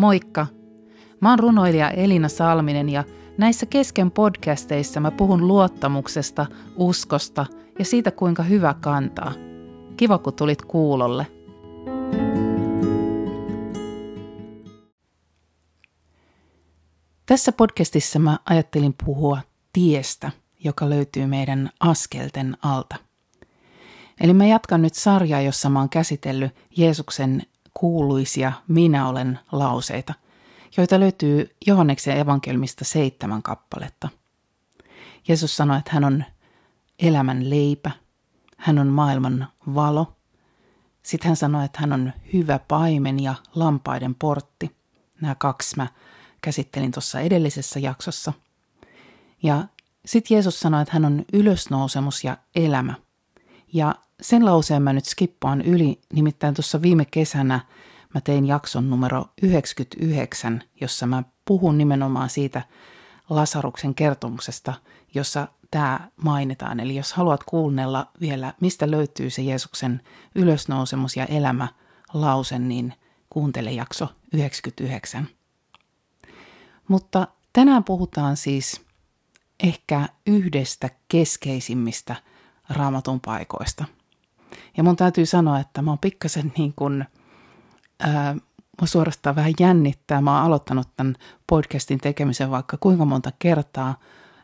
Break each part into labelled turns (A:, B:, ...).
A: Moikka! Mä oon runoilija Elina Salminen ja näissä kesken podcasteissa mä puhun luottamuksesta, uskosta ja siitä kuinka hyvä kantaa. Kiva kun tulit kuulolle. Tässä podcastissa mä ajattelin puhua tiestä, joka löytyy meidän askelten alta. Eli mä jatkan nyt sarjaa, jossa mä oon käsitellyt Jeesuksen kuuluisia minä olen lauseita, joita löytyy Johanneksen evankelmista seitsemän kappaletta. Jeesus sanoi, että hän on elämän leipä, hän on maailman valo. Sitten hän sanoi, että hän on hyvä paimen ja lampaiden portti. Nämä kaksi mä käsittelin tuossa edellisessä jaksossa. Ja sitten Jeesus sanoi, että hän on ylösnousemus ja elämä. Ja sen lauseen mä nyt skippaan yli, nimittäin tuossa viime kesänä mä tein jakson numero 99, jossa mä puhun nimenomaan siitä Lasaruksen kertomuksesta, jossa tämä mainitaan. Eli jos haluat kuunnella vielä, mistä löytyy se Jeesuksen ylösnousemus ja elämä lause, niin kuuntele jakso 99. Mutta tänään puhutaan siis ehkä yhdestä keskeisimmistä raamatun paikoista – ja mun täytyy sanoa, että mä oon pikkasen niin kuin, ää, suorastaan vähän jännittää. Mä oon aloittanut tämän podcastin tekemisen vaikka kuinka monta kertaa,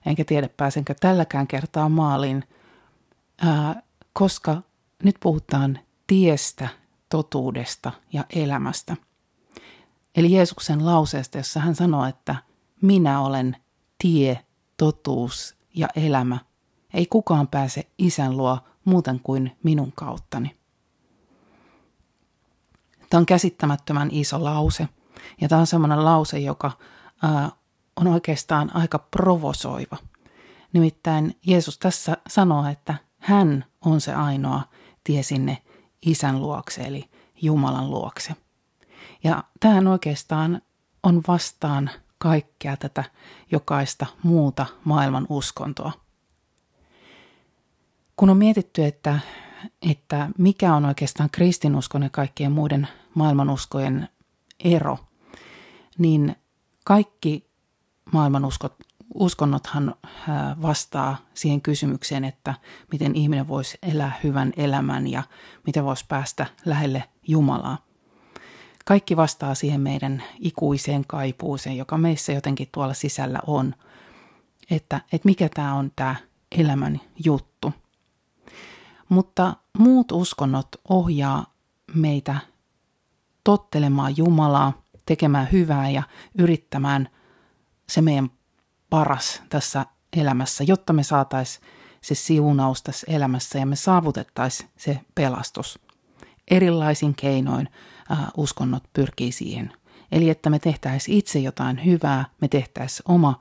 A: enkä tiedä pääsenkö tälläkään kertaa maaliin, ää, koska nyt puhutaan tiestä, totuudesta ja elämästä. Eli Jeesuksen lauseesta, jossa hän sanoo, että minä olen tie, totuus ja elämä. Ei kukaan pääse isän luo muuten kuin minun kauttani. Tämä on käsittämättömän iso lause. Ja tämä on sellainen lause, joka ää, on oikeastaan aika provosoiva. Nimittäin Jeesus tässä sanoo, että hän on se ainoa tie sinne isän luokse, eli Jumalan luokse. Ja tähän oikeastaan on vastaan kaikkea tätä jokaista muuta maailman uskontoa – kun on mietitty, että, että mikä on oikeastaan kristinuskon ja kaikkien muiden maailmanuskojen ero, niin kaikki maailmanuskot uskonnothan vastaa siihen kysymykseen, että miten ihminen voisi elää hyvän elämän ja miten voisi päästä lähelle Jumalaa. Kaikki vastaa siihen meidän ikuiseen kaipuuseen, joka meissä jotenkin tuolla sisällä on, että, että mikä tämä on tämä elämän juttu – mutta muut uskonnot ohjaa meitä tottelemaan Jumalaa, tekemään hyvää ja yrittämään se meidän paras tässä elämässä, jotta me saataisiin se siunaus tässä elämässä ja me saavutettaisiin se pelastus. Erilaisin keinoin äh, uskonnot pyrkii siihen. Eli että me tehtäisiin itse jotain hyvää, me tehtäisiin oma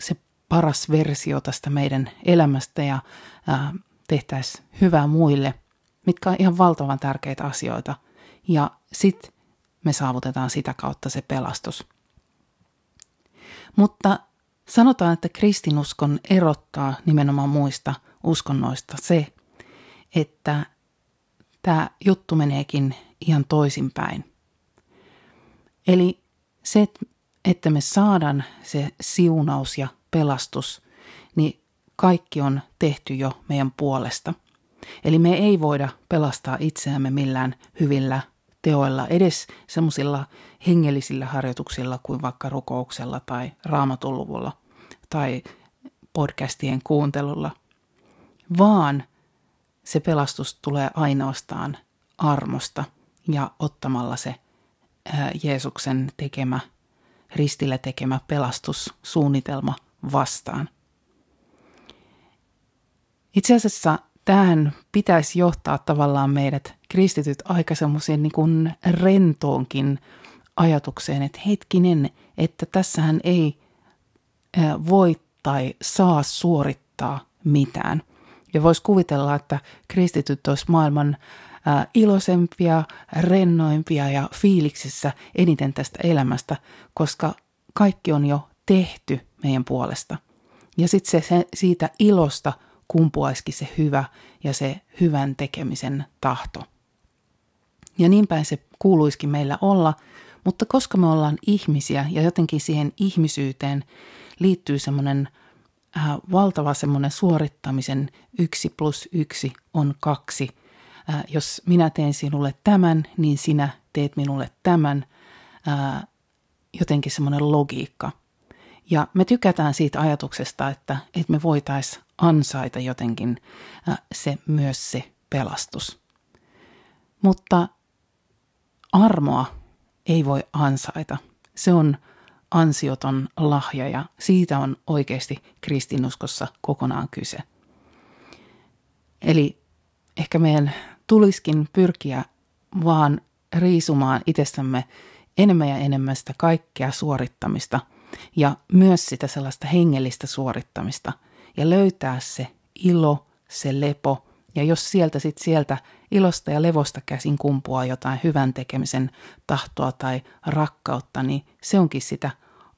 A: se paras versio tästä meidän elämästä ja äh, tehtäisiin hyvää muille, mitkä on ihan valtavan tärkeitä asioita. Ja sitten me saavutetaan sitä kautta se pelastus. Mutta sanotaan, että kristinuskon erottaa nimenomaan muista uskonnoista se, että tämä juttu meneekin ihan toisinpäin. Eli se, että me saadaan se siunaus ja pelastus, niin kaikki on tehty jo meidän puolesta. Eli me ei voida pelastaa itseämme millään hyvillä teoilla, edes semmoisilla hengellisillä harjoituksilla kuin vaikka rukouksella tai raamatuluvulla tai podcastien kuuntelulla, vaan se pelastus tulee ainoastaan armosta ja ottamalla se Jeesuksen tekemä, ristille tekemä pelastussuunnitelma vastaan. Itse asiassa tähän pitäisi johtaa tavallaan meidät kristityt aika semmoiseen niin rentoonkin ajatukseen, että hetkinen, että tässähän ei voi tai saa suorittaa mitään. Ja voisi kuvitella, että kristityt olisi maailman iloisempia, rennoimpia ja fiiliksissä eniten tästä elämästä, koska kaikki on jo tehty meidän puolesta. Ja sitten se, se siitä ilosta kumpuaisikin se hyvä ja se hyvän tekemisen tahto. Ja niin päin se kuuluisikin meillä olla, Mutta koska me ollaan ihmisiä ja jotenkin siihen ihmisyyteen liittyy semmoinen äh, valtava semmoinen suorittamisen yksi plus yksi on kaksi. Äh, jos minä teen sinulle tämän, niin sinä teet minulle tämän. Äh, jotenkin semmoinen logiikka. Ja me tykätään siitä ajatuksesta, että, että me voitaisiin ansaita jotenkin se myös se pelastus. Mutta armoa ei voi ansaita. Se on ansioton lahja ja siitä on oikeasti kristinuskossa kokonaan kyse. Eli ehkä meidän tuliskin pyrkiä vaan riisumaan itsestämme enemmän ja enemmän sitä kaikkea suorittamista ja myös sitä sellaista hengellistä suorittamista ja löytää se ilo, se lepo ja jos sieltä sit sieltä ilosta ja levosta käsin kumpuaa jotain hyvän tekemisen tahtoa tai rakkautta, niin se onkin sitä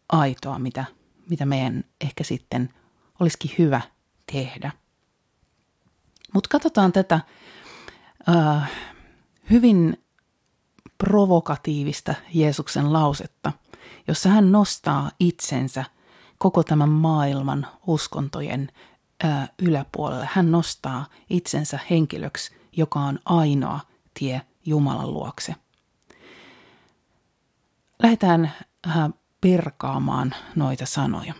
A: aitoa, mitä, mitä meidän ehkä sitten olisikin hyvä tehdä. Mutta katsotaan tätä äh, hyvin provokatiivista Jeesuksen lausetta, jossa hän nostaa itsensä koko tämän maailman uskontojen ää, yläpuolelle. Hän nostaa itsensä henkilöksi, joka on ainoa tie Jumalan luokse. Lähdetään ää, perkaamaan noita sanoja.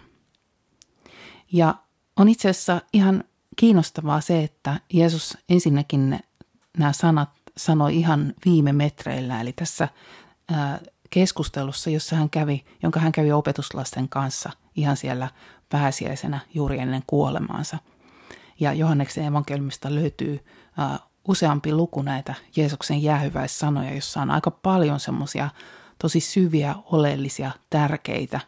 A: Ja on itse asiassa ihan kiinnostavaa se, että Jeesus ensinnäkin nämä sanat sanoi ihan viime metreillä, eli tässä ää, keskustelussa, jossa hän kävi, jonka hän kävi opetuslasten kanssa ihan siellä pääsiäisenä juuri ennen kuolemaansa. Ja Johanneksen evankeliumista löytyy ää, useampi luku näitä Jeesuksen jäähyväissanoja, jossa on aika paljon semmoisia tosi syviä, oleellisia, tärkeitä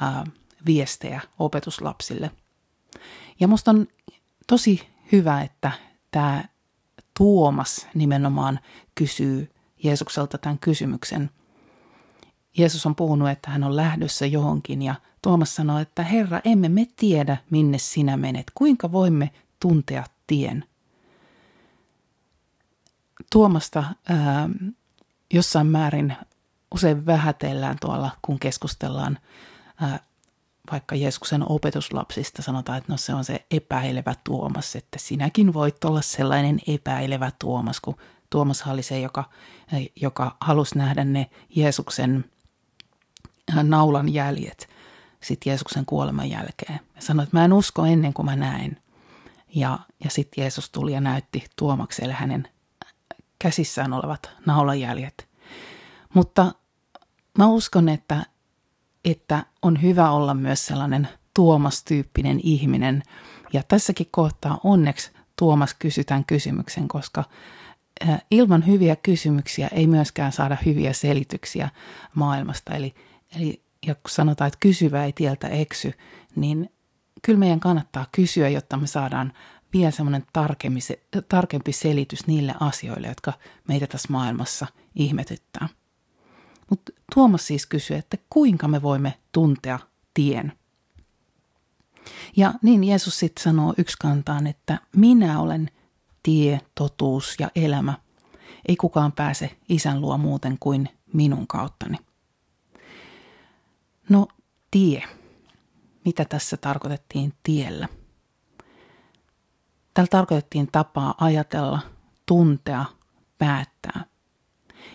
A: ää, viestejä opetuslapsille. Ja musta on tosi hyvä, että tämä Tuomas nimenomaan kysyy Jeesukselta tämän kysymyksen. Jeesus on puhunut, että hän on lähdössä johonkin ja Tuomas sanoo, että Herra, emme me tiedä, minne sinä menet. Kuinka voimme tuntea tien? Tuomasta ää, jossain määrin usein vähätellään tuolla, kun keskustellaan ää, vaikka Jeesuksen opetuslapsista sanotaan, että no se on se epäilevä Tuomas, että sinäkin voit olla sellainen epäilevä Tuomas, kun Tuomas oli se, joka, joka halusi nähdä ne Jeesuksen äh, naulan jäljet sitten Jeesuksen kuoleman jälkeen. Ja sanoi, että mä en usko ennen kuin mä näen. Ja, ja sitten Jeesus tuli ja näytti Tuomakselle hänen käsissään olevat naulanjäljet. Mutta mä uskon, että että on hyvä olla myös sellainen Tuomas-tyyppinen ihminen. Ja tässäkin kohtaa onneksi Tuomas kysytään kysymyksen, koska ilman hyviä kysymyksiä ei myöskään saada hyviä selityksiä maailmasta. Eli, eli ja kun sanotaan, että kysyvä ei tieltä eksy, niin kyllä meidän kannattaa kysyä, jotta me saadaan vielä semmoinen tarkempi, selitys niille asioille, jotka meitä tässä maailmassa ihmetyttää. Mutta Tuomas siis kysyy, että kuinka me voimme tuntea tien. Ja niin Jeesus sitten sanoo kantaan, että minä olen tie, totuus ja elämä. Ei kukaan pääse isän luo muuten kuin minun kauttani. No tie. Mitä tässä tarkoitettiin tiellä? Tällä tarkoitettiin tapaa ajatella, tuntea, päättää.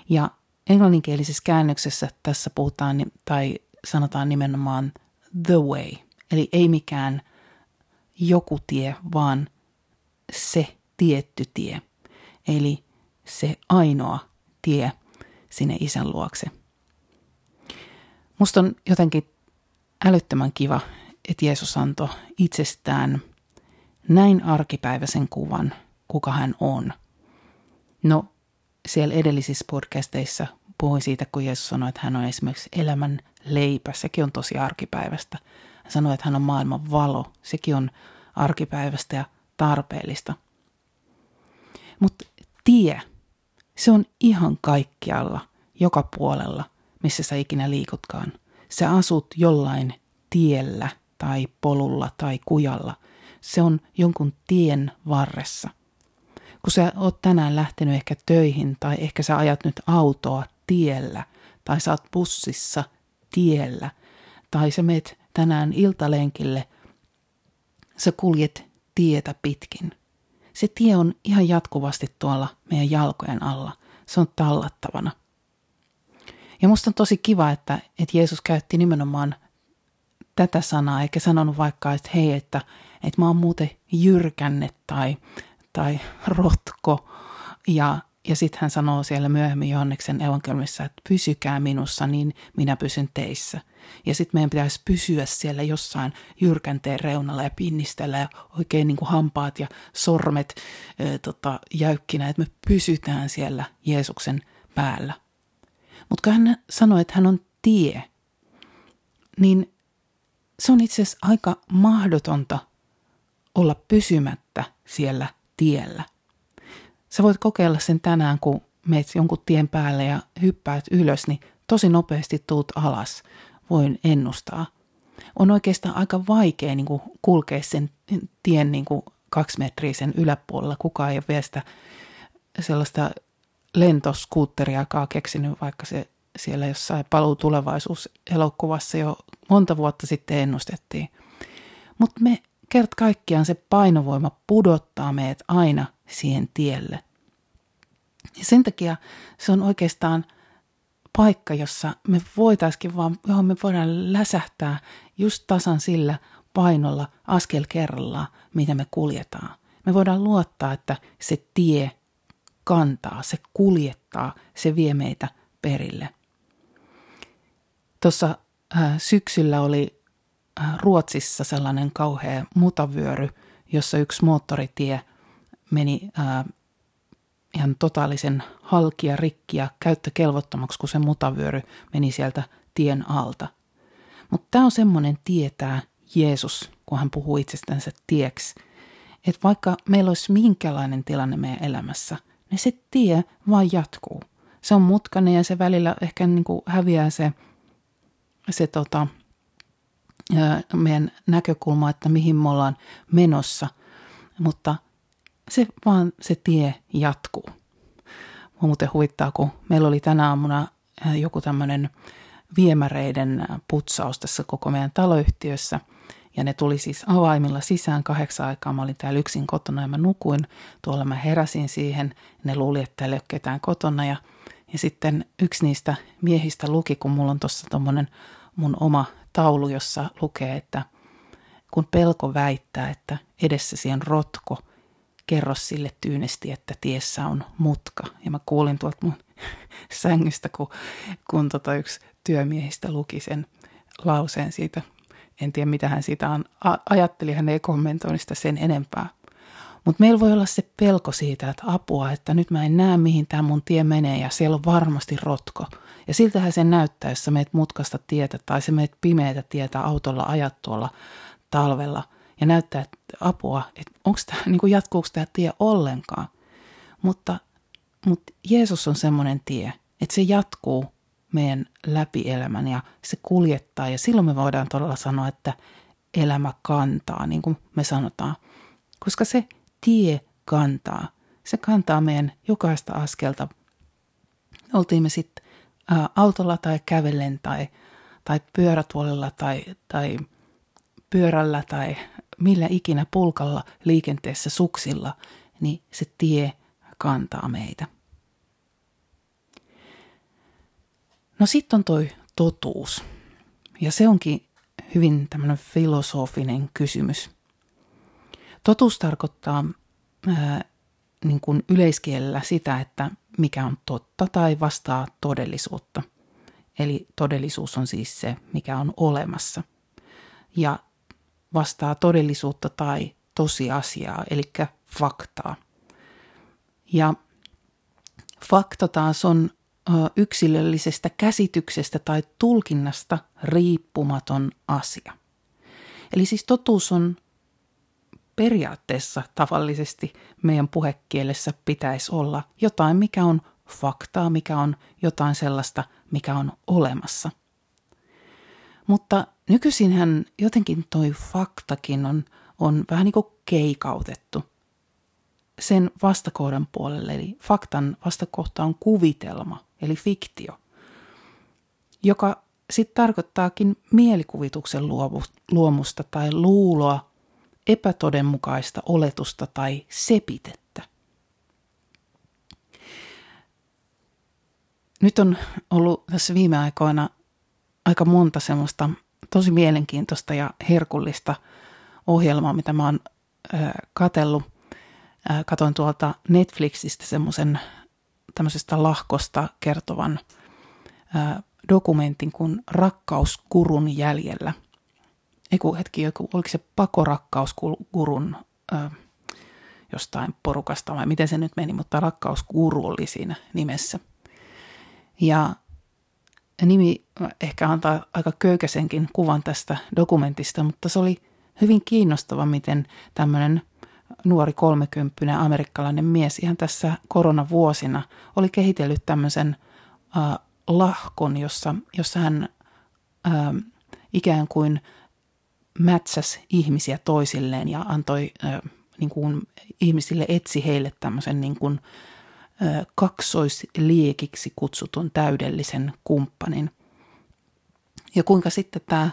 A: Ja Englanninkielisessä käännöksessä tässä puhutaan tai sanotaan nimenomaan the way, eli ei mikään joku tie, vaan se tietty tie, eli se ainoa tie sinne isän luokse. Musta on jotenkin älyttömän kiva, että Jeesus antoi itsestään näin arkipäiväisen kuvan, kuka hän on. No, siellä edellisissä podcasteissa puhuin siitä, kun Jeesus sanoi, että hän on esimerkiksi elämän leipä. Sekin on tosi arkipäivästä. Hän sanoi, että hän on maailman valo. Sekin on arkipäivästä ja tarpeellista. Mutta tie, se on ihan kaikkialla, joka puolella, missä sä ikinä liikutkaan. Sä asut jollain tiellä tai polulla tai kujalla. Se on jonkun tien varressa. Kun sä oot tänään lähtenyt ehkä töihin tai ehkä sä ajat nyt autoa tiellä tai sä oot bussissa, tiellä, tai sä meet tänään iltalenkille, sä kuljet tietä pitkin. Se tie on ihan jatkuvasti tuolla meidän jalkojen alla. Se on tallattavana. Ja musta on tosi kiva, että, että Jeesus käytti nimenomaan tätä sanaa, eikä sanonut vaikka, että hei, että, että mä oon muuten jyrkänne tai, tai rotko. Ja, ja sitten hän sanoo siellä myöhemmin Johanneksen evankeliumissa, että pysykää minussa, niin minä pysyn teissä. Ja sitten meidän pitäisi pysyä siellä jossain jyrkänteen reunalla ja pinnistellä ja oikein niin kuin hampaat ja sormet ää, tota, jäykkinä, että me pysytään siellä Jeesuksen päällä. Mutta kun hän sanoi, että hän on tie, niin se on itse asiassa aika mahdotonta olla pysymättä siellä tiellä. Sä voit kokeilla sen tänään, kun meet jonkun tien päälle ja hyppäät ylös, niin tosi nopeasti tuut alas. Voin ennustaa. On oikeastaan aika vaikea niin kuin kulkea sen tien niin kuin kaksi metriä sen yläpuolella. Kukaan ei ole vielä sitä sellaista lentoskuutteriakaan keksinyt, vaikka se siellä jossain paluu tulevaisuus elokuvassa jo monta vuotta sitten ennustettiin. Mutta me kert kaikkiaan se painovoima pudottaa meidät aina siihen tielle. Ja sen takia se on oikeastaan paikka, jossa me voitaisiin vaan, johon me voidaan läsähtää just tasan sillä painolla askel kerrallaan, mitä me kuljetaan. Me voidaan luottaa, että se tie kantaa, se kuljettaa, se vie meitä perille. Tuossa äh, syksyllä oli äh, Ruotsissa sellainen kauhea mutavyöry, jossa yksi moottoritie meni äh, ihan totaalisen halki ja rikki ja käyttökelvottomaksi, kun se mutavyöry meni sieltä tien alta. Mutta tämä on semmoinen tietää Jeesus, kun hän puhuu itsestänsä tieksi, että vaikka meillä olisi minkälainen tilanne meidän elämässä, niin se tie vaan jatkuu. Se on mutkainen ja se välillä ehkä niin kuin häviää se, se tota, meidän näkökulma, että mihin me ollaan menossa, mutta se vaan se tie jatkuu. Mua muuten huvittaa, kun meillä oli tänä aamuna joku tämmöinen viemäreiden putsaus tässä koko meidän taloyhtiössä. Ja ne tuli siis avaimilla sisään kahdeksan aikaa. Mä olin täällä yksin kotona ja mä nukuin. Tuolla mä heräsin siihen. Ne luuli, että täällä ei ole ketään kotona. Ja, ja sitten yksi niistä miehistä luki, kun mulla on tuossa tommonen mun oma taulu, jossa lukee, että kun pelko väittää, että edessäsi on rotko, kerro sille tyynesti, että tiessä on mutka. Ja mä kuulin tuolta mun sängystä, kun, kun tota yksi työmiehistä luki sen lauseen siitä. En tiedä, mitä hän siitä on. ajatteli, hän ei kommentoinut sitä sen enempää. Mutta meillä voi olla se pelko siitä, että apua, että nyt mä en näe, mihin tämä mun tie menee ja siellä on varmasti rotko. Ja siltähän se näyttää, jos sä meet mutkasta tietä tai sä meet pimeätä tietä autolla ajat tuolla talvella ja näyttää, että apua, että onko tämä, niin kuin jatkuuko tämä tie ollenkaan. Mutta, mutta Jeesus on semmoinen tie, että se jatkuu meidän läpielämän ja se kuljettaa ja silloin me voidaan todella sanoa, että elämä kantaa, niin kuin me sanotaan. Koska se tie kantaa. Se kantaa meidän jokaista askelta. Oltiin me sitten autolla tai kävellen tai, tai pyörätuolella tai, tai pyörällä tai millä ikinä pulkalla liikenteessä suksilla, niin se tie kantaa meitä. No sitten on toi totuus. Ja se onkin hyvin tämmöinen filosofinen kysymys. Totuus tarkoittaa ää, niin kuin yleiskielellä sitä, että mikä on totta tai vastaa todellisuutta. Eli todellisuus on siis se, mikä on olemassa. Ja vastaa todellisuutta tai tosiasiaa, eli faktaa. Ja fakta taas on yksilöllisestä käsityksestä tai tulkinnasta riippumaton asia. Eli siis totuus on periaatteessa tavallisesti meidän puhekielessä pitäisi olla jotain, mikä on faktaa, mikä on jotain sellaista, mikä on olemassa. Mutta nykyisinhän jotenkin toi faktakin on, on vähän niin kuin keikautettu sen vastakohdan puolelle. Eli faktan vastakohta on kuvitelma, eli fiktio. joka sitten tarkoittaakin mielikuvituksen luomusta tai luuloa, epätodenmukaista oletusta tai sepitettä. Nyt on ollut tässä viime aikoina aika monta semmoista tosi mielenkiintoista ja herkullista ohjelmaa, mitä mä oon katellut. Äh, katoin tuolta Netflixistä semmoisen tämmöisestä lahkosta kertovan äh, dokumentin kuin Rakkauskurun jäljellä. Eiku hetki, joku, oliko se pakorakkauskurun äh, jostain porukasta vai miten se nyt meni, mutta rakkauskuru oli siinä nimessä. Ja nimi ehkä antaa aika köykäisenkin kuvan tästä dokumentista, mutta se oli hyvin kiinnostava, miten tämmöinen nuori kolmekymppinen amerikkalainen mies ihan tässä koronavuosina oli kehitellyt tämmöisen äh, lahkon, jossa, jossa hän äh, ikään kuin mätsäs ihmisiä toisilleen ja antoi äh, niin kuin ihmisille etsi heille tämmöisen niin kuin, kaksoisliekiksi kutsutun täydellisen kumppanin. Ja kuinka sitten tämä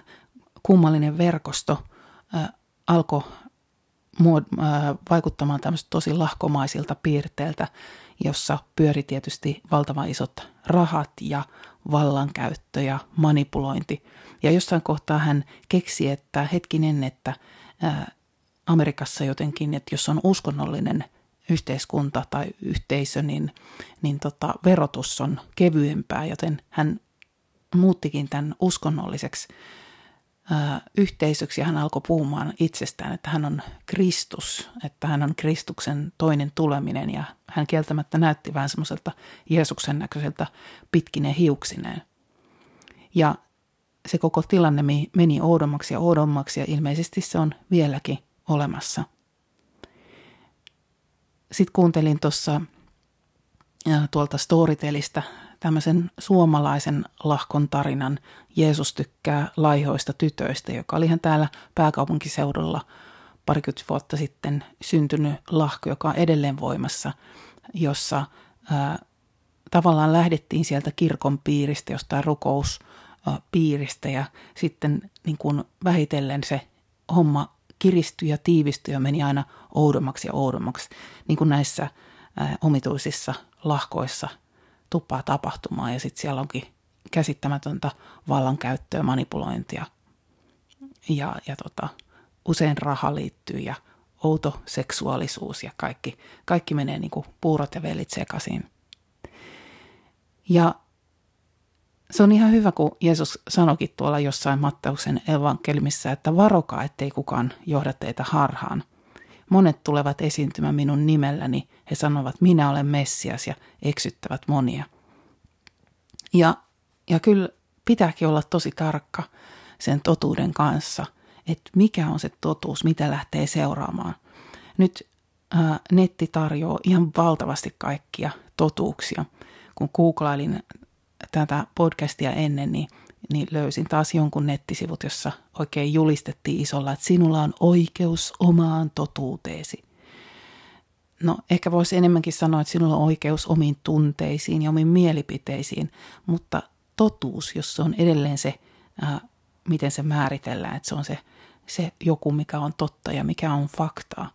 A: kummallinen verkosto alkoi vaikuttamaan tämmöistä tosi lahkomaisilta piirteiltä, jossa pyöri tietysti valtavan isot rahat ja vallankäyttö ja manipulointi. Ja jossain kohtaa hän keksi, että hetkinen, että Amerikassa jotenkin, että jos on uskonnollinen yhteiskunta tai yhteisö, niin, niin tota, verotus on kevyempää, joten hän muuttikin tämän uskonnolliseksi yhteisöksi ja hän alkoi puhumaan itsestään, että hän on Kristus, että hän on Kristuksen toinen tuleminen ja hän kieltämättä näytti vähän semmoiselta Jeesuksen näköiseltä pitkinen hiuksineen. Ja se koko tilanne meni oudommaksi ja oudommaksi ja ilmeisesti se on vieläkin olemassa – sitten kuuntelin tuossa tuolta Storytelistä tämmöisen suomalaisen lahkon tarinan. Jeesus tykkää laihoista tytöistä, joka oli ihan täällä pääkaupunkiseudulla parikymmentä vuotta sitten syntynyt lahko, joka on edelleen voimassa, jossa ää, tavallaan lähdettiin sieltä kirkon piiristä, jostain rukouspiiristä ja sitten niin kuin vähitellen se homma kiristyi ja tiivistyi ja meni aina oudommaksi ja oudommaksi, niin kuin näissä ää, omituisissa lahkoissa tuppaa tapahtumaan. Ja sitten siellä onkin käsittämätöntä vallankäyttöä, manipulointia ja, ja tota, usein raha liittyy ja outo seksuaalisuus ja kaikki, kaikki menee niin kuin puurot ja velit sekaisin. Ja se on ihan hyvä, kun Jeesus sanoikin tuolla jossain Matteuksen evankelmissa, että varokaa, ettei kukaan johda teitä harhaan. Monet tulevat esiintymään minun nimelläni. He sanovat, minä olen Messias ja eksyttävät monia. Ja, ja kyllä pitääkin olla tosi tarkka sen totuuden kanssa, että mikä on se totuus, mitä lähtee seuraamaan. Nyt ää, netti tarjoaa ihan valtavasti kaikkia totuuksia. Kun googlailin tätä podcastia ennen, niin, niin löysin taas jonkun nettisivut, jossa oikein julistettiin isolla, että sinulla on oikeus omaan totuuteesi. No ehkä voisi enemmänkin sanoa, että sinulla on oikeus omiin tunteisiin ja omiin mielipiteisiin, mutta totuus, jos se on edelleen se, ää, miten se määritellään, että se on se, se joku, mikä on totta ja mikä on faktaa,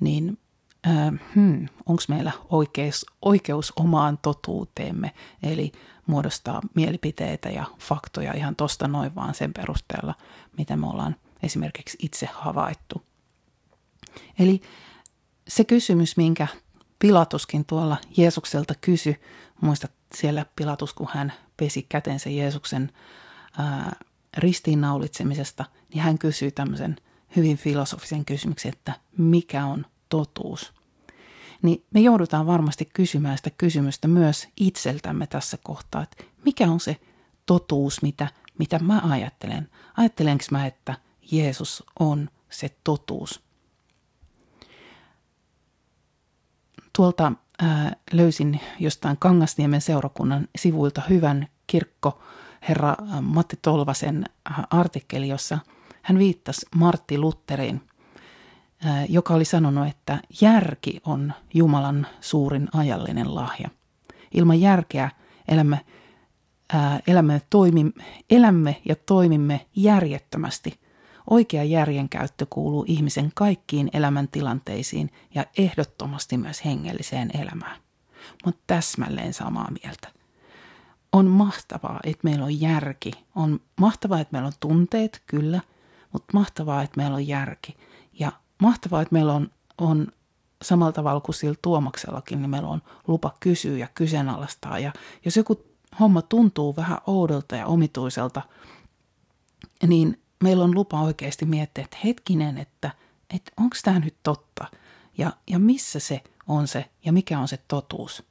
A: niin äh, hmm, onko meillä oikeus, oikeus omaan totuuteemme, eli muodostaa mielipiteitä ja faktoja ihan tosta noin vaan sen perusteella, mitä me ollaan esimerkiksi itse havaittu. Eli se kysymys, minkä Pilatuskin tuolla Jeesukselta kysy, muista siellä Pilatus, kun hän pesi kätensä Jeesuksen ää, ristiinnaulitsemisesta, niin hän kysyi tämmöisen hyvin filosofisen kysymyksen, että mikä on totuus? Niin me joudutaan varmasti kysymään sitä kysymystä myös itseltämme tässä kohtaa, että mikä on se totuus, mitä, mitä mä ajattelen? Ajattelenko mä, että Jeesus on se totuus? Tuolta ää, löysin jostain Kangasniemen seurakunnan sivuilta hyvän kirkko herra Matti Tolvasen artikkeli, jossa hän viittasi Martti Lutteriin – joka oli sanonut, että järki on Jumalan suurin ajallinen lahja. Ilman järkeä elämä ää, elämme, toimi, elämme ja toimimme järjettömästi. Oikea järjenkäyttö kuuluu ihmisen kaikkiin elämäntilanteisiin ja ehdottomasti myös hengelliseen elämään. Mutta täsmälleen samaa mieltä. On mahtavaa, että meillä on järki. On mahtavaa, että meillä on tunteet, kyllä, mutta mahtavaa, että meillä on järki. Mahtavaa, että meillä on, on samalla tavalla kuin sillä Tuomaksellakin, niin meillä on lupa kysyä ja kyseenalaistaa. Ja jos joku homma tuntuu vähän oudolta ja omituiselta, niin meillä on lupa oikeasti miettiä, että hetkinen, että, että onko tämä nyt totta ja, ja missä se on se ja mikä on se totuus.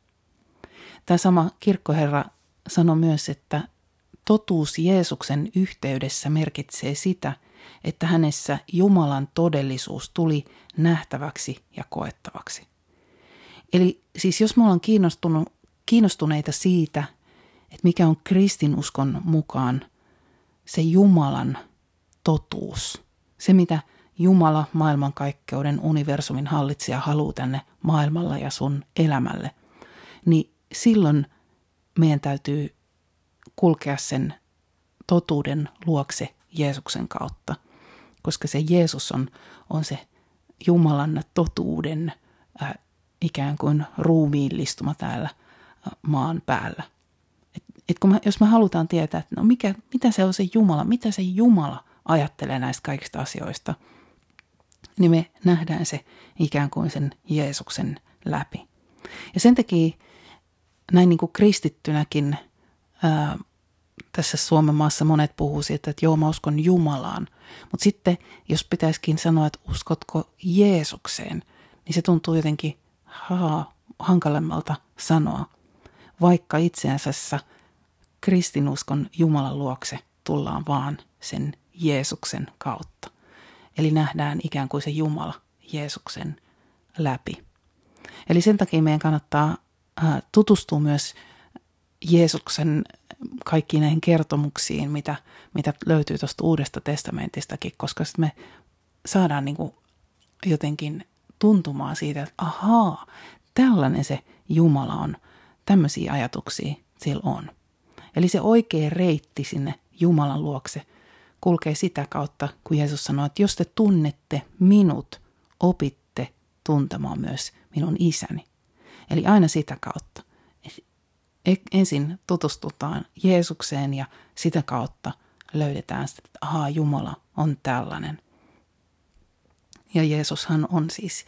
A: Tämä sama kirkkoherra sanoi myös, että totuus Jeesuksen yhteydessä merkitsee sitä, että hänessä Jumalan todellisuus tuli nähtäväksi ja koettavaksi. Eli siis jos me ollaan kiinnostuneita siitä, että mikä on kristinuskon mukaan se Jumalan totuus, se mitä Jumala maailmankaikkeuden universumin hallitsija haluaa tänne maailmalla ja sun elämälle, niin silloin meidän täytyy kulkea sen totuuden luokse Jeesuksen kautta, koska se Jeesus on, on se Jumalan totuuden äh, ikään kuin ruumiillistuma täällä äh, maan päällä. Et, et kun me, jos me halutaan tietää, että no mikä, mitä se on se Jumala, mitä se Jumala ajattelee näistä kaikista asioista, niin me nähdään se ikään kuin sen Jeesuksen läpi. Ja sen takia näin niin kuin kristittynäkin ää, tässä Suomen maassa monet puhuu siitä, että joo, mä uskon Jumalaan. Mutta sitten, jos pitäisikin sanoa, että uskotko Jeesukseen, niin se tuntuu jotenkin haa, hankalemmalta sanoa, vaikka itse asiassa kristinuskon Jumalan luokse tullaan vaan sen Jeesuksen kautta. Eli nähdään ikään kuin se Jumala Jeesuksen läpi. Eli sen takia meidän kannattaa tutustua myös Jeesuksen kaikkiin näihin kertomuksiin, mitä, mitä löytyy tuosta Uudesta testamentistakin, koska sitten me saadaan niin kuin jotenkin tuntumaan siitä, että ahaa, tällainen se Jumala on, tämmöisiä ajatuksia sillä on. Eli se oikea reitti sinne Jumalan luokse kulkee sitä kautta, kun Jeesus sanoo, että jos te tunnette minut, opitte tuntemaan myös minun isäni. Eli aina sitä kautta. Ensin tutustutaan Jeesukseen ja sitä kautta löydetään sitä, että ahaa, Jumala on tällainen. Ja Jeesushan on siis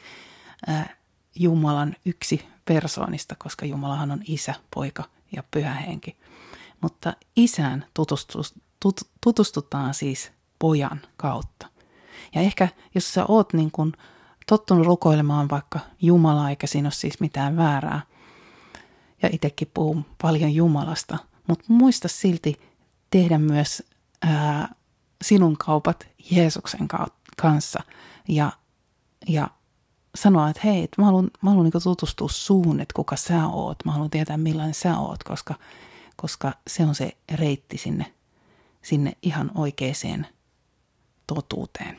A: äh, Jumalan yksi persoonista, koska Jumalahan on isä, poika ja pyhä henki. Mutta isään tutustutaan siis pojan kautta. Ja ehkä jos sä oot niin kun tottunut rukoilemaan vaikka Jumalaa, eikä siinä ole siis mitään väärää, ja itsekin puhun paljon Jumalasta, mutta muista silti tehdä myös ää, sinun kaupat Jeesuksen kanssa ja, ja sanoa, että hei, että mä haluan, mä haluan niin tutustua suun, että kuka sä oot, mä haluan tietää millainen sä oot, koska, koska se on se reitti sinne, sinne ihan oikeaan totuuteen.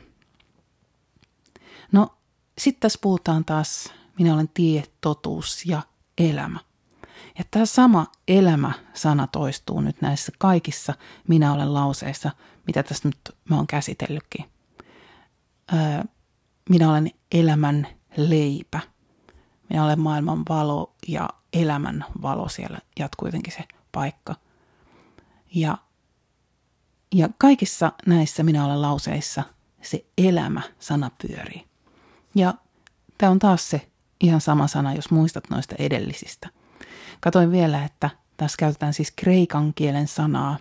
A: No, sitten tässä puhutaan taas, minä olen tie, totuus ja elämä. Ja tämä sama elämä-sana toistuu nyt näissä kaikissa minä olen lauseissa, mitä tässä nyt mä oon käsitellytkin. Öö, minä olen elämän leipä. Minä olen maailman valo ja elämän valo siellä jatkuu jotenkin se paikka. Ja, ja kaikissa näissä minä olen lauseissa se elämä-sana pyörii. Ja tämä on taas se ihan sama sana, jos muistat noista edellisistä – Katoin vielä, että tässä käytetään siis kreikan kielen sanaa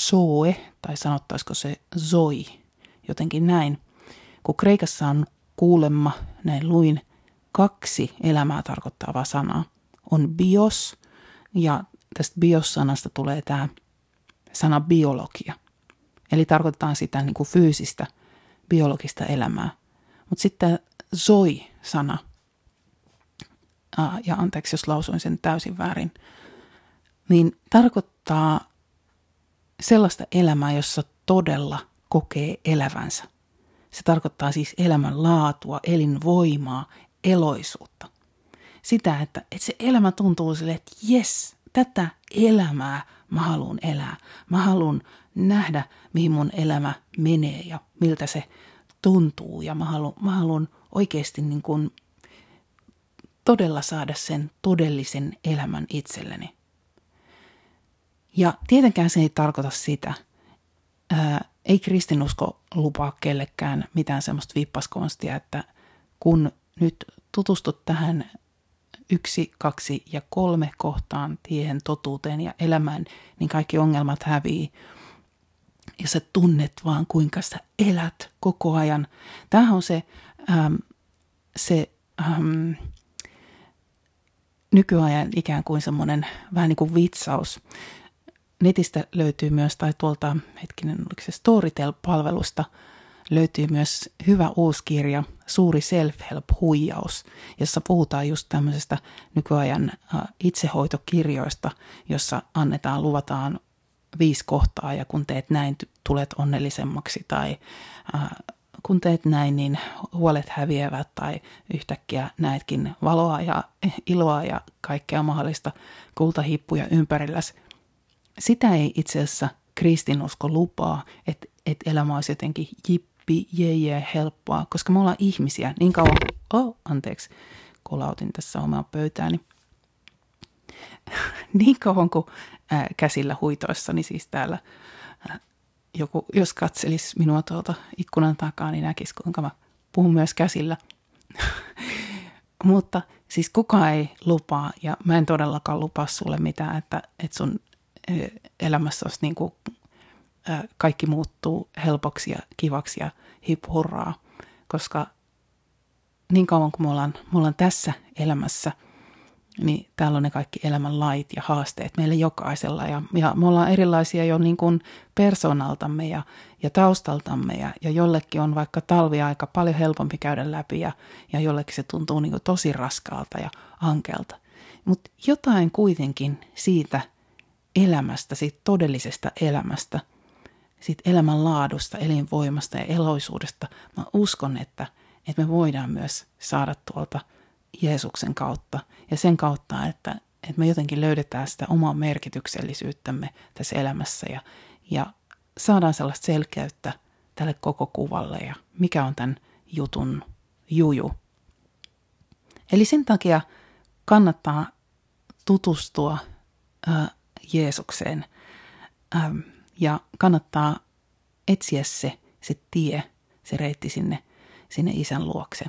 A: zoe, tai sanottaisiko se zoi, jotenkin näin. Kun kreikassa on kuulemma, näin luin, kaksi elämää tarkoittavaa sanaa. On bios, ja tästä bios-sanasta tulee tämä sana biologia. Eli tarkoittaa sitä niin kuin fyysistä, biologista elämää. Mutta sitten zoi-sana ja anteeksi jos lausuin sen täysin väärin, niin tarkoittaa sellaista elämää, jossa todella kokee elävänsä. Se tarkoittaa siis elämän laatua, elinvoimaa, eloisuutta. Sitä, että, että se elämä tuntuu sille, että jes, tätä elämää mä haluan elää. Mä haluan nähdä, mihin mun elämä menee ja miltä se tuntuu. Ja mä haluan, mä haluan oikeasti niin kuin todella saada sen todellisen elämän itselleni. Ja tietenkään se ei tarkoita sitä, ää, ei kristinusko lupaa kellekään mitään semmoista vippaskonsta, että kun nyt tutustut tähän yksi, kaksi ja kolme kohtaan tiehen, totuuteen ja elämään, niin kaikki ongelmat hävii. Ja sä tunnet vaan, kuinka sä elät koko ajan. Tämähän on se, ähm, se ähm, nykyajan ikään kuin semmoinen vähän niin kuin vitsaus. Netistä löytyy myös, tai tuolta, hetkinen, oliko se Storytel-palvelusta, löytyy myös hyvä uusi kirja, Suuri self-help-huijaus, jossa puhutaan just tämmöisestä nykyajan itsehoitokirjoista, jossa annetaan, luvataan viisi kohtaa ja kun teet näin, tulet onnellisemmaksi tai äh, kun teet näin, niin huolet häviävät tai yhtäkkiä näetkin valoa ja iloa ja kaikkea mahdollista kultahippuja ympärilläsi. Sitä ei itse asiassa kristinusko lupaa, että, että elämä olisi jotenkin jippi, jeje, helppoa, koska me ollaan ihmisiä niin kauan oh, anteeksi, kolautin tässä omaa pöytääni. niin kauan kuin äh, käsillä huitoissani siis täällä joku, jos katselisi minua tuolta ikkunan takaa, niin näkisi, kuinka mä puhun myös käsillä. Mutta siis kukaan ei lupaa, ja mä en todellakaan lupaa sulle mitään, että, että sun elämässä olisi niin kuin, kaikki muuttuu helpoksi ja kivaksi ja hip hurraa, koska niin kauan kuin me ollaan, me ollaan tässä elämässä – niin täällä on ne kaikki elämän lait ja haasteet meille jokaisella. Ja, ja me ollaan erilaisia jo niin kuin persoonaltamme ja, ja taustaltamme ja, ja jollekin on vaikka talviaika paljon helpompi käydä läpi ja, ja jollekin se tuntuu niin kuin tosi raskaalta ja ankelta. Mutta jotain kuitenkin siitä elämästä, siitä todellisesta elämästä, siitä elämän laadusta, elinvoimasta ja eloisuudesta, mä uskon, että, että me voidaan myös saada tuolta – Jeesuksen kautta ja sen kautta, että, että me jotenkin löydetään sitä omaa merkityksellisyyttämme tässä elämässä ja, ja saadaan sellaista selkeyttä tälle koko kuvalle ja mikä on tämän jutun juju. Eli sen takia kannattaa tutustua äh, Jeesukseen äh, ja kannattaa etsiä se, se tie, se reitti sinne, sinne isän luokse.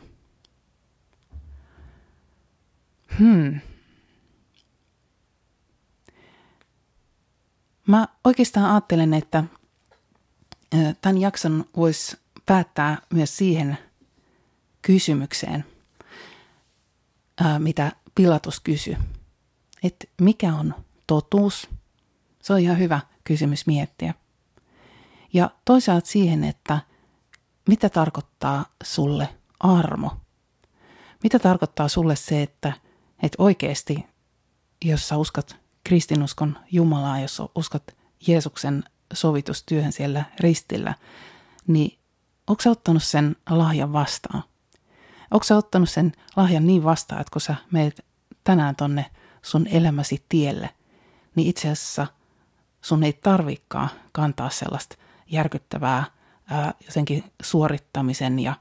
A: Hmm. Mä oikeastaan ajattelen, että tämän jakson voisi päättää myös siihen kysymykseen, mitä Pilatus kysyi. Että mikä on totuus? Se on ihan hyvä kysymys miettiä. Ja toisaalta siihen, että mitä tarkoittaa sulle armo? Mitä tarkoittaa sulle se, että – että oikeasti, jos sä uskot kristinuskon Jumalaa, jos uskot Jeesuksen sovitustyöhön siellä ristillä, niin onko sä ottanut sen lahjan vastaan? Onko sä ottanut sen lahjan niin vastaan, että kun sä meet tänään tonne sun elämäsi tielle, niin itse asiassa sun ei tarvikaan kantaa sellaista järkyttävää ää, jotenkin suorittamisen ja,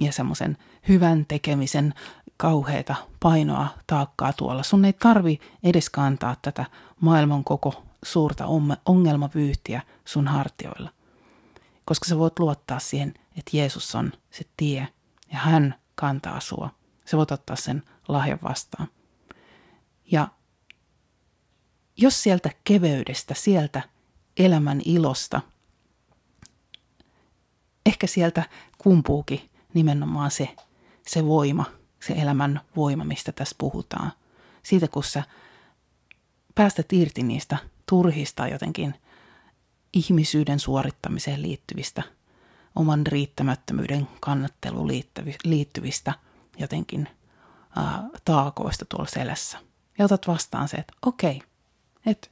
A: ja semmoisen hyvän tekemisen kauheita painoa, taakkaa tuolla. Sun ei tarvi edes kantaa tätä maailman koko suurta ongelmavyyhtiä sun hartioilla. Koska sä voit luottaa siihen, että Jeesus on se tie ja hän kantaa sua. Sä voit ottaa sen lahjan vastaan. Ja jos sieltä keveydestä, sieltä elämän ilosta, ehkä sieltä kumpuukin nimenomaan se, se voima, se elämän voima, mistä tässä puhutaan. Siitä, kun sä päästät irti niistä turhista jotenkin ihmisyyden suorittamiseen liittyvistä, oman riittämättömyyden kannatteluun liittyvistä jotenkin ää, taakoista tuolla selässä. Ja otat vastaan se, että okei, että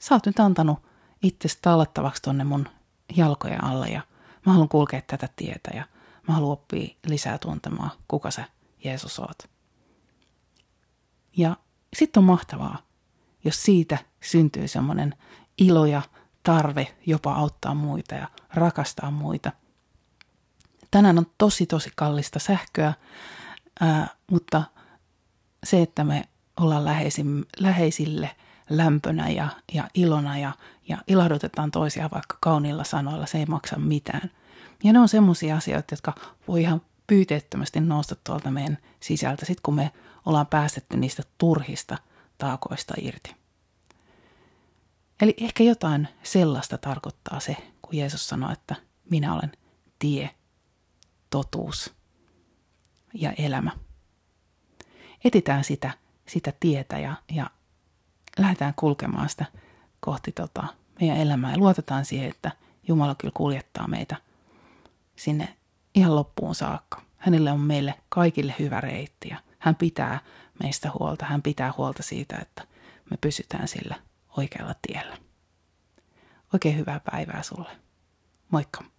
A: sä oot nyt antanut itsestä tallattavaksi tonne mun jalkojen alle ja mä haluan kulkea tätä tietä ja mä haluan oppia lisää tuntemaan, kuka sä Jeesus oot. Ja sitten on mahtavaa, jos siitä syntyy semmoinen ilo ja tarve jopa auttaa muita ja rakastaa muita. Tänään on tosi tosi kallista sähköä, ää, mutta se, että me ollaan läheisille lämpönä ja, ja ilona ja, ja ilahdutetaan toisia vaikka kauniilla sanoilla, se ei maksa mitään. Ja ne on semmoisia asioita, jotka voi ihan pyyteettömästi nousta tuolta meidän sisältä, sit kun me ollaan päästetty niistä turhista taakoista irti. Eli ehkä jotain sellaista tarkoittaa se, kun Jeesus sanoi, että minä olen tie, totuus ja elämä. Etitään sitä, sitä tietä ja, ja lähdetään kulkemaan sitä kohti tota meidän elämää ja luotetaan siihen, että Jumala kyllä kuljettaa meitä sinne ihan loppuun saakka. Hänelle on meille kaikille hyvä reitti ja hän pitää meistä huolta. Hän pitää huolta siitä, että me pysytään sillä oikealla tiellä. Oikein hyvää päivää sulle. Moikka!